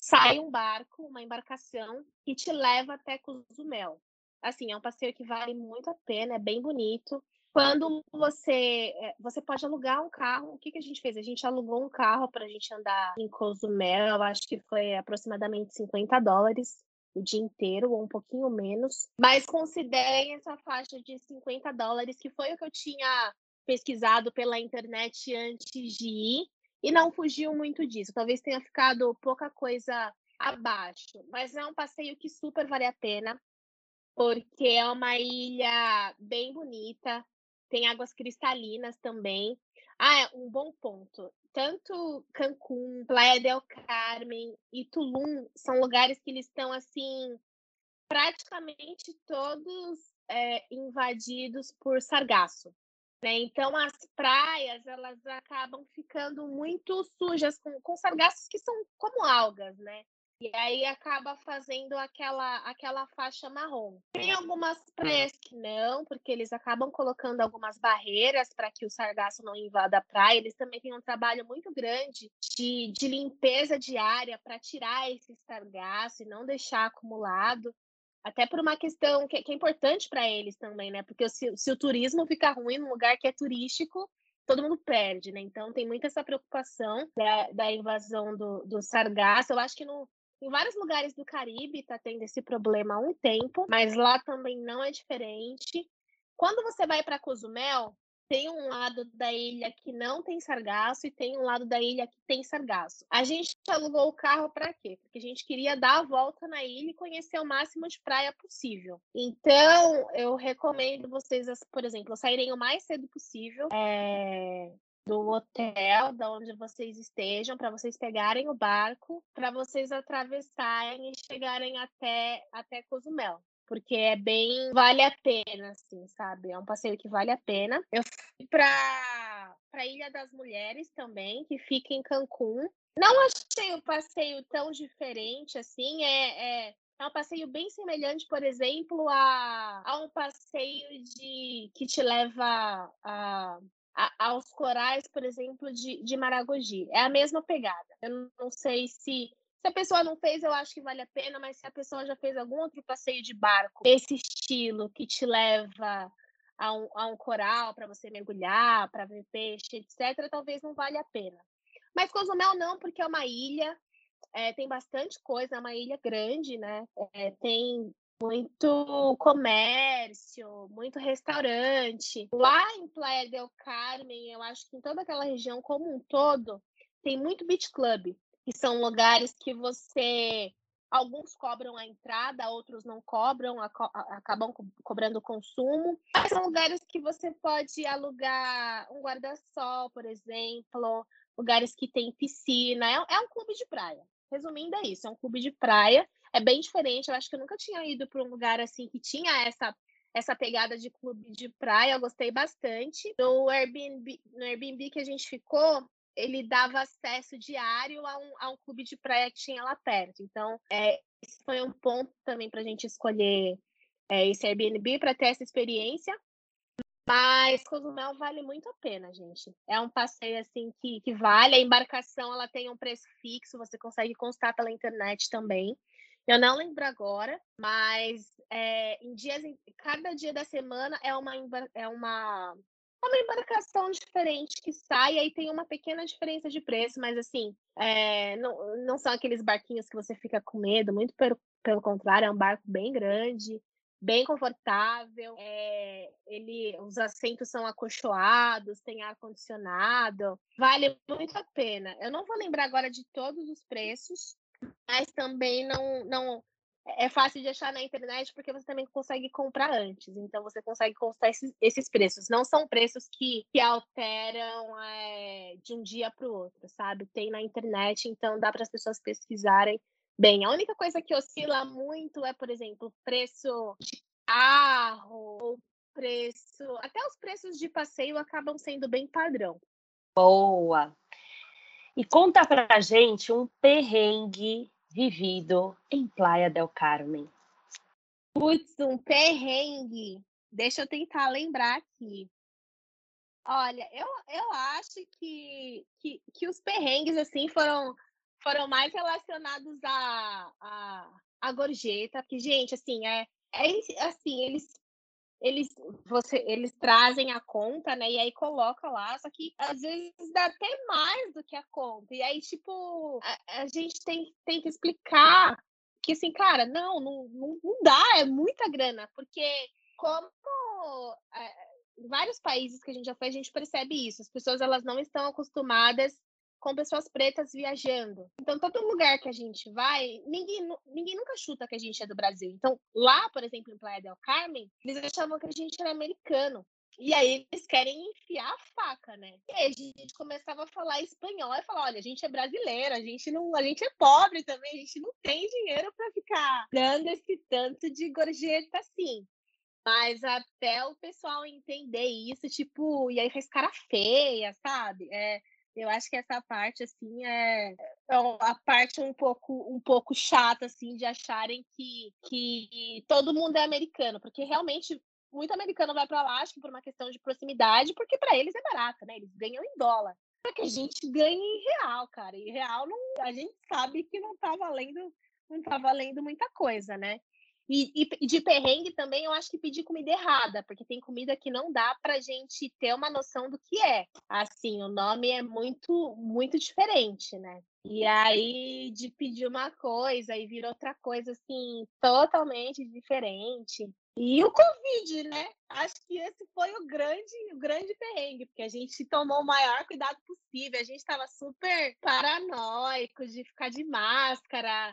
sai um barco, uma embarcação, que te leva até Cozumel. Assim, é um passeio que vale muito a pena, é bem bonito. Quando você eh, você pode alugar um carro, o que, que a gente fez? A gente alugou um carro para a gente andar em Cozumel, acho que foi aproximadamente 50 dólares o dia inteiro, ou um pouquinho menos. Mas considerem essa faixa de 50 dólares, que foi o que eu tinha pesquisado pela internet antes de ir e não fugiu muito disso. Talvez tenha ficado pouca coisa abaixo, mas é um passeio que super vale a pena, porque é uma ilha bem bonita, tem águas cristalinas também. Ah, é um bom ponto. Tanto Cancún, Playa del Carmen e Tulum são lugares que eles estão assim praticamente todos é, invadidos por sargaço. Né? Então, as praias elas acabam ficando muito sujas com, com sargassos que são como algas, né? E aí acaba fazendo aquela, aquela faixa marrom. Tem algumas praias que não, porque eles acabam colocando algumas barreiras para que o sargaço não invada a praia. Eles também têm um trabalho muito grande de, de limpeza diária para tirar esse sargaço e não deixar acumulado. Até por uma questão que, que é importante para eles também, né? Porque se, se o turismo ficar ruim num lugar que é turístico, todo mundo perde, né? Então tem muita essa preocupação da, da invasão do, do sargaço. Eu acho que no, em vários lugares do Caribe está tendo esse problema há um tempo, mas lá também não é diferente. Quando você vai para Cozumel, tem um lado da ilha que não tem sargaço e tem um lado da ilha que tem sargaço. A gente alugou o carro para quê? Porque a gente queria dar a volta na ilha e conhecer o máximo de praia possível. Então, eu recomendo vocês, por exemplo, saírem o mais cedo possível. É do hotel, da onde vocês estejam, para vocês pegarem o barco, para vocês atravessarem e chegarem até até Cozumel porque é bem vale a pena, assim, sabe? É um passeio que vale a pena. Eu fui para para Ilha das Mulheres também, que fica em Cancún. Não achei o passeio tão diferente assim, é, é, é um passeio bem semelhante, por exemplo, a, a um passeio de que te leva a, aos corais, por exemplo, de, de Maragogi. É a mesma pegada. Eu não sei se se a pessoa não fez, eu acho que vale a pena, mas se a pessoa já fez algum outro passeio de barco desse estilo que te leva a um, a um coral para você mergulhar, para ver peixe, etc., talvez não valha a pena. Mas Cozumel não, porque é uma ilha, é, tem bastante coisa, é uma ilha grande, né? É, tem muito comércio, muito restaurante. Lá em Playa del Carmen, eu acho que em toda aquela região como um todo, tem muito beach club, que são lugares que você Alguns cobram a entrada, outros não cobram, acabam cobrando o consumo. Mas são lugares que você pode alugar um guarda-sol, por exemplo, lugares que tem piscina. É, é um clube de praia. Resumindo, é isso: é um clube de praia. É bem diferente. Eu acho que eu nunca tinha ido para um lugar assim que tinha essa essa pegada de clube de praia, eu gostei bastante. No Airbnb, no Airbnb que a gente ficou, ele dava acesso diário a um, a um clube de praia que tinha lá perto. Então, é, esse foi um ponto também para a gente escolher é, esse Airbnb para ter essa experiência. Mas Cozumel vale muito a pena, gente. É um passeio assim que, que vale. A embarcação ela tem um preço fixo, você consegue constar pela internet também. Eu não lembro agora, mas é, em dias, cada dia da semana é uma, é uma é uma embarcação diferente que sai, aí tem uma pequena diferença de preço, mas assim, é, não, não são aqueles barquinhos que você fica com medo, muito pelo, pelo contrário, é um barco bem grande, bem confortável, é, ele, os assentos são acolchoados, tem ar-condicionado, vale muito a pena. Eu não vou lembrar agora de todos os preços, mas também não, não é fácil de achar na internet porque você também consegue comprar antes. Então você consegue constar esses, esses preços. Não são preços que, que alteram é, de um dia para o outro, sabe? Tem na internet, então dá para as pessoas pesquisarem bem. A única coisa que oscila muito é, por exemplo, preço de carro, ou preço. Até os preços de passeio acabam sendo bem padrão. Boa! E conta pra gente um perrengue vivido em Playa del Carmen? Putz, um perrengue. Deixa eu tentar lembrar aqui. Olha, eu, eu acho que, que, que os perrengues, assim, foram, foram mais relacionados à a, a, a, gorjeta, porque, gente, assim, é, é assim, eles eles, você, eles trazem a conta, né? E aí coloca lá, só que às vezes dá até mais do que a conta. E aí, tipo, a, a gente tem, tem que explicar que assim, cara, não, não, não, dá, é muita grana, porque como é, em vários países que a gente já foi, a gente percebe isso. As pessoas elas não estão acostumadas com pessoas pretas viajando. Então, todo lugar que a gente vai, ninguém, ninguém nunca chuta que a gente é do Brasil. Então, lá, por exemplo, em Playa del Carmen, eles achavam que a gente era americano. E aí eles querem enfiar a faca, né? E aí a gente começava a falar espanhol e falar, olha, a gente é brasileiro, a gente não, a gente é pobre também, a gente não tem dinheiro para ficar dando esse tanto de gorjeta assim. Mas até o pessoal entender isso, tipo, e aí faz cara feia, sabe? É, eu acho que essa parte, assim, é, é a parte um pouco, um pouco chata, assim, de acharem que, que todo mundo é americano, porque realmente muito americano vai para lá, acho que por uma questão de proximidade, porque para eles é barato, né? Eles ganham em dólar. Para que a gente ganhe em real, cara. E real não, a gente sabe que não tá valendo, não tá valendo muita coisa, né? E, e, de perrengue também, eu acho que pedir comida errada, porque tem comida que não dá pra gente ter uma noção do que é. Assim, o nome é muito, muito diferente, né? E aí, de pedir uma coisa e vir outra coisa, assim, totalmente diferente. E o Covid, né? Acho que esse foi o grande, o grande perrengue, porque a gente tomou o maior cuidado possível. A gente estava super paranoico de ficar de máscara,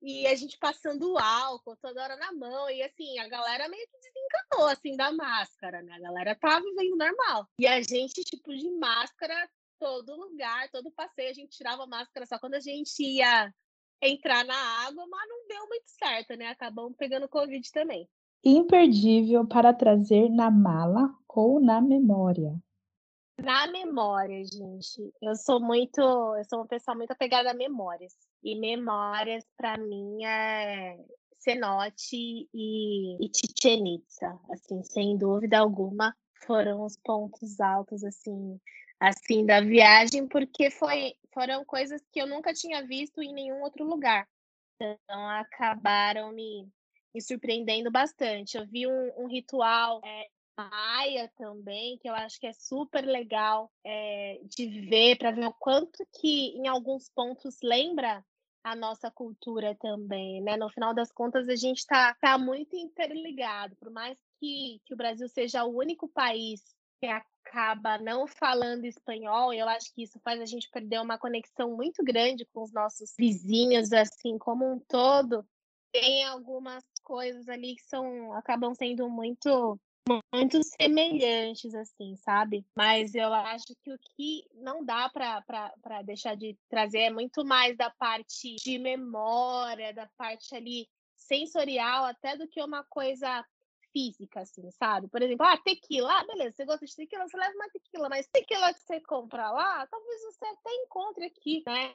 e a gente passando álcool toda hora na mão, e assim, a galera meio que desencanou, assim, da máscara, né? A galera tava vivendo normal. E a gente, tipo, de máscara, todo lugar, todo passeio, a gente tirava máscara só quando a gente ia entrar na água, mas não deu muito certo, né? Acabamos pegando Covid também. Imperdível para trazer na mala ou na memória. Na memória, gente. Eu sou muito, eu sou uma pessoa muito apegada a memórias. E memórias, para mim, é cenote e, e Chichen Itza. Assim, sem dúvida alguma, foram os pontos altos, assim, assim da viagem, porque foi, foram coisas que eu nunca tinha visto em nenhum outro lugar. Então, acabaram me, me surpreendendo bastante. Eu vi um, um ritual é, Maia também, que eu acho que é super legal é, de ver, para ver o quanto que em alguns pontos lembra a nossa cultura também, né? No final das contas, a gente está tá muito interligado, por mais que, que o Brasil seja o único país que acaba não falando espanhol, eu acho que isso faz a gente perder uma conexão muito grande com os nossos vizinhos, assim, como um todo. Tem algumas coisas ali que são acabam sendo muito muito semelhantes, assim, sabe? Mas eu acho que o que não dá para deixar de trazer é muito mais da parte de memória, da parte ali sensorial, até do que uma coisa física, assim, sabe? Por exemplo, ah, tequila, ah, beleza, você gosta de tequila, você leva uma tequila, mas tequila que você compra lá, talvez você até encontre aqui, né?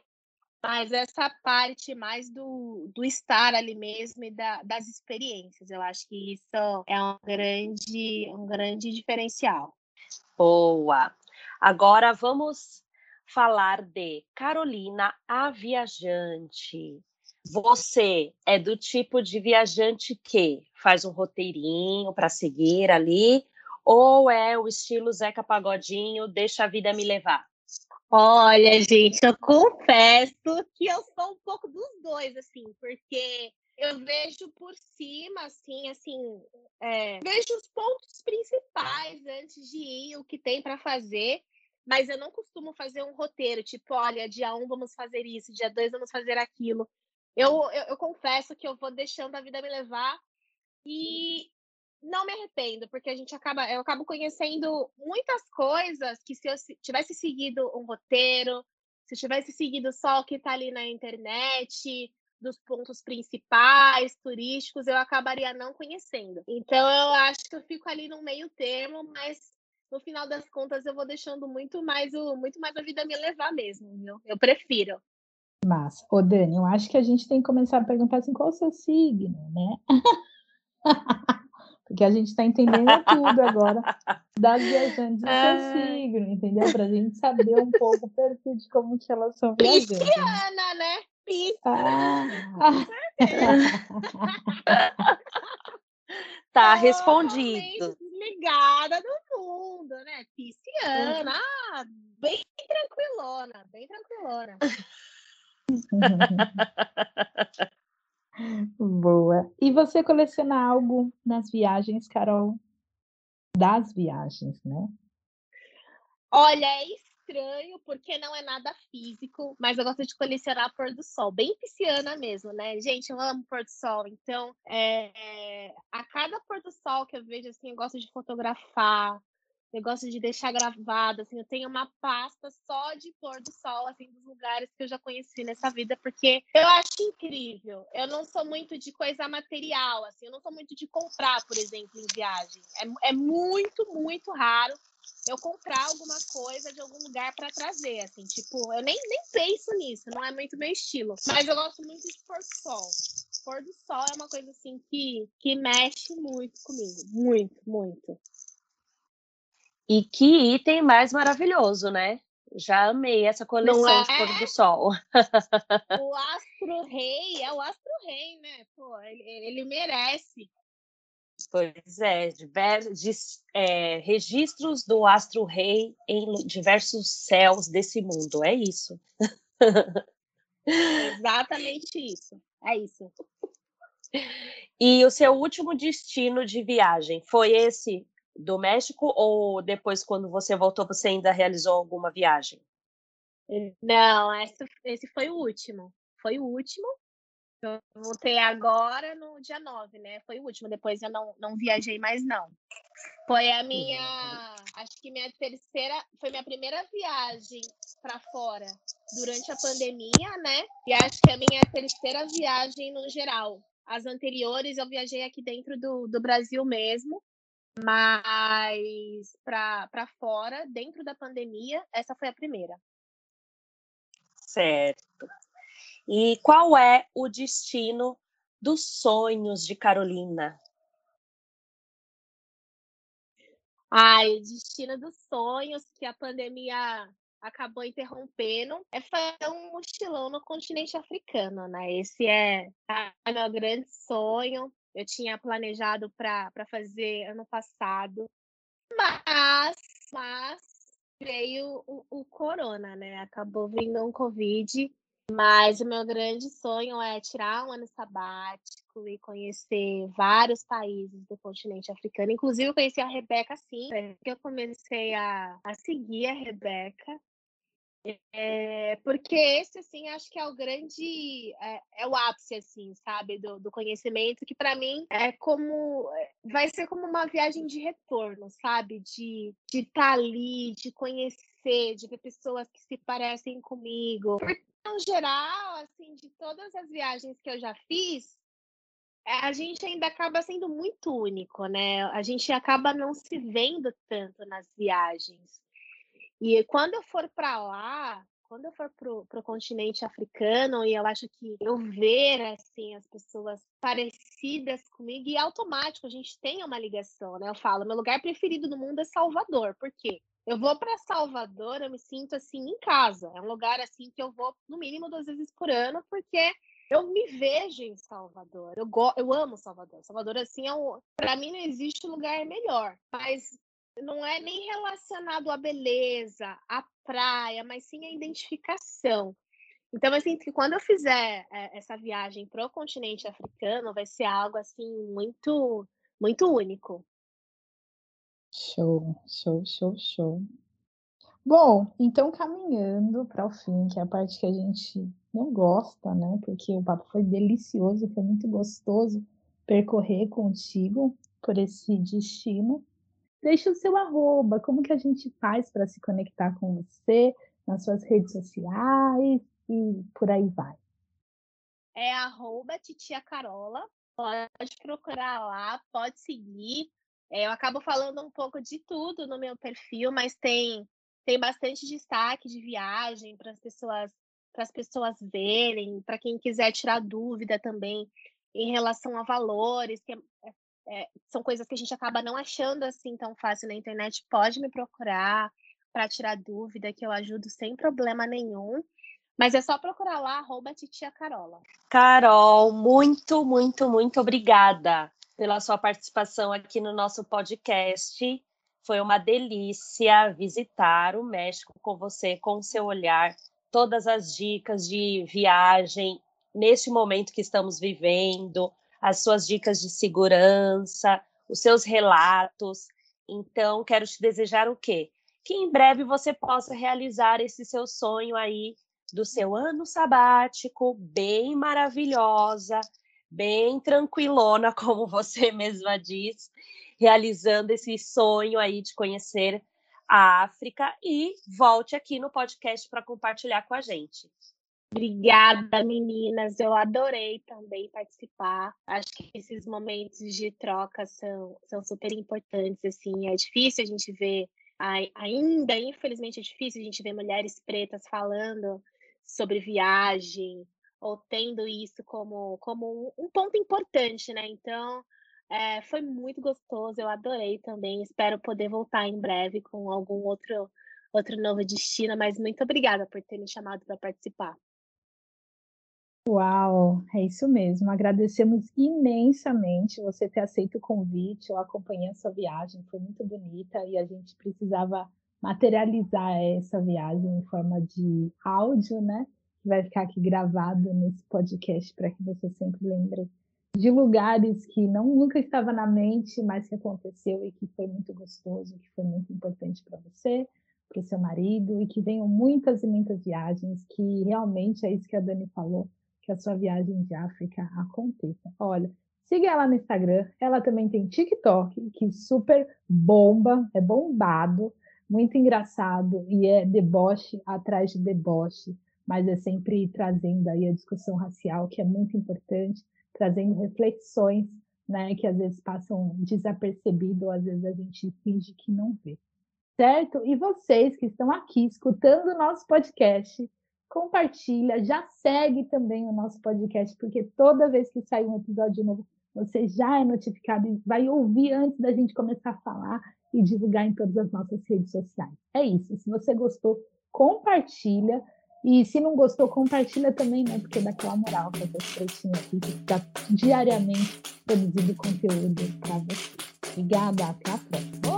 Mas essa parte mais do, do estar ali mesmo e da, das experiências, eu acho que isso é um grande, um grande diferencial. Boa! Agora vamos falar de Carolina, a viajante. Você é do tipo de viajante que faz um roteirinho para seguir ali, ou é o estilo Zeca Pagodinho, deixa a vida me levar? Olha, gente, eu confesso que eu sou um pouco dos dois, assim, porque eu vejo por cima, assim, assim, é, vejo os pontos principais antes de ir, o que tem para fazer, mas eu não costumo fazer um roteiro, tipo, olha, dia um vamos fazer isso, dia dois vamos fazer aquilo. Eu, eu, eu confesso que eu vou deixando a vida me levar e não me arrependo, porque a gente acaba, eu acabo conhecendo muitas coisas que se eu tivesse seguido um roteiro, se eu tivesse seguido só o que está ali na internet, dos pontos principais, turísticos, eu acabaria não conhecendo. Então eu acho que eu fico ali no meio termo, mas no final das contas eu vou deixando muito mais o muito mais a vida me levar mesmo, viu? Eu prefiro. Massa. Ô, Dani, eu acho que a gente tem que começar a perguntar assim, qual o seu signo, né? Porque a gente está entendendo tudo agora das viajantes do seu signo, entendeu? Para a gente saber um pouco o perfil de como que elas são viajantes. Pisciana, né? Pisciana. Ah. tá respondido. Ligada do mundo, né? Pisciana. Ah, bem tranquilona, bem tranquilona. Boa. E você coleciona algo nas viagens, Carol? Das viagens, né? Olha, é estranho porque não é nada físico, mas eu gosto de colecionar pôr do sol, bem pisciana mesmo, né? Gente, eu amo pôr do sol, então é, a cada pôr do sol que eu vejo assim, eu gosto de fotografar, eu gosto de deixar gravado, assim, eu tenho uma pasta só de pôr do sol, assim, dos lugares que eu já conheci nessa vida, porque eu acho incrível. Eu não sou muito de coisa material, assim, eu não sou muito de comprar, por exemplo, em viagem. É, é muito, muito raro eu comprar alguma coisa de algum lugar para trazer, assim, tipo, eu nem, nem penso nisso, não é muito meu estilo. Mas eu gosto muito de pôr do sol. Pôr do sol é uma coisa, assim, que, que mexe muito comigo. Muito, muito. E que item mais maravilhoso, né? Já amei essa coleção é? de pôr do sol. O Astro Rei é o Astro Rei, né? Pô, ele, ele merece. Pois é, diversos, é, registros do Astro Rei em diversos céus desse mundo. É isso. Exatamente isso. É isso. E o seu último destino de viagem foi esse do México ou depois, quando você voltou, você ainda realizou alguma viagem? Não, esse, esse foi o último. Foi o último. Eu voltei agora no dia 9, né? Foi o último. Depois eu não, não viajei mais, não. Foi a minha. Acho que minha terceira. Foi minha primeira viagem para fora durante a pandemia, né? E acho que é a minha terceira viagem no geral. As anteriores eu viajei aqui dentro do, do Brasil mesmo. Mas para fora, dentro da pandemia, essa foi a primeira. Certo. E qual é o destino dos sonhos de Carolina? Ai, o destino dos sonhos que a pandemia acabou interrompendo é fazer um mochilão no continente africano, né? Esse é o meu grande sonho eu tinha planejado para fazer ano passado. Mas, mas veio o, o corona, né? Acabou vindo um Covid. Mas o meu grande sonho é tirar um ano sabático e conhecer vários países do continente africano. Inclusive, eu conheci a Rebeca, sim, que eu comecei a, a seguir a Rebeca. É, porque esse, assim, acho que é o grande, é, é o ápice, assim, sabe, do, do conhecimento, que para mim é como, vai ser como uma viagem de retorno, sabe, de estar de tá ali, de conhecer, de ver pessoas que se parecem comigo. Porque, no geral, assim, de todas as viagens que eu já fiz, a gente ainda acaba sendo muito único, né? A gente acaba não se vendo tanto nas viagens. E quando eu for para lá, quando eu for para o continente africano, e eu acho que eu ver assim as pessoas parecidas comigo, e automático, a gente tem uma ligação, né? Eu falo, meu lugar preferido no mundo é Salvador, por quê? Eu vou para Salvador, eu me sinto assim em casa. É um lugar assim que eu vou no mínimo duas vezes por ano, porque eu me vejo em Salvador. Eu, go eu amo Salvador. Salvador, assim, é um... para mim não existe lugar melhor. Mas não é nem relacionado à beleza, à praia, mas sim à identificação. Então, eu sinto que quando eu fizer é, essa viagem para o continente africano, vai ser algo assim muito, muito único. Show, show, show, show. Bom, então caminhando para o fim, que é a parte que a gente não gosta, né? Porque o papo foi delicioso, foi muito gostoso percorrer contigo por esse destino. Deixa o seu arroba, como que a gente faz para se conectar com você nas suas redes sociais e por aí vai. É arroba titia Carola, pode procurar lá, pode seguir. É, eu acabo falando um pouco de tudo no meu perfil, mas tem, tem bastante destaque de viagem para as pessoas para as pessoas verem, para quem quiser tirar dúvida também em relação a valores, que é, é são coisas que a gente acaba não achando assim tão fácil na internet, pode me procurar para tirar dúvida, que eu ajudo sem problema nenhum. Mas é só procurar lá, arroba titia Carola. Carol, muito, muito, muito obrigada pela sua participação aqui no nosso podcast. Foi uma delícia visitar o México com você, com o seu olhar, todas as dicas de viagem neste momento que estamos vivendo, as suas dicas de segurança, os seus relatos. Então, quero te desejar o quê? Que em breve você possa realizar esse seu sonho aí do seu ano sabático, bem maravilhosa, bem tranquilona, como você mesma diz, realizando esse sonho aí de conhecer a África e volte aqui no podcast para compartilhar com a gente. Obrigada, meninas. Eu adorei também participar. Acho que esses momentos de troca são, são super importantes. Assim, é difícil a gente ver, ainda, infelizmente, é difícil a gente ver mulheres pretas falando sobre viagem ou tendo isso como, como um, ponto importante, né? Então, é, foi muito gostoso. Eu adorei também. Espero poder voltar em breve com algum outro, outro novo destino. Mas muito obrigada por ter me chamado para participar. Uau, é isso mesmo. Agradecemos imensamente você ter aceito o convite. Eu acompanhei a sua viagem, foi muito bonita e a gente precisava materializar essa viagem em forma de áudio, né? Vai ficar aqui gravado nesse podcast para que você sempre lembre de lugares que não nunca estava na mente, mas que aconteceu e que foi muito gostoso, que foi muito importante para você, para o seu marido e que venham muitas e muitas viagens que realmente é isso que a Dani falou que a sua viagem de África aconteça. Olha, siga ela no Instagram, ela também tem TikTok, que super bomba, é bombado, muito engraçado e é deboche atrás de deboche, mas é sempre trazendo aí a discussão racial, que é muito importante, trazendo reflexões, né, que às vezes passam desapercebido, ou às vezes a gente finge que não vê. Certo? E vocês que estão aqui escutando o nosso podcast, compartilha, já segue também o nosso podcast, porque toda vez que sair um episódio novo, você já é notificado e vai ouvir antes da gente começar a falar e divulgar em todas as nossas redes sociais. É isso. Se você gostou, compartilha. E se não gostou, compartilha também, né? Porque dá aquela moral para esse pretinho aqui que está diariamente produzindo conteúdo para você. Obrigada, até a próxima.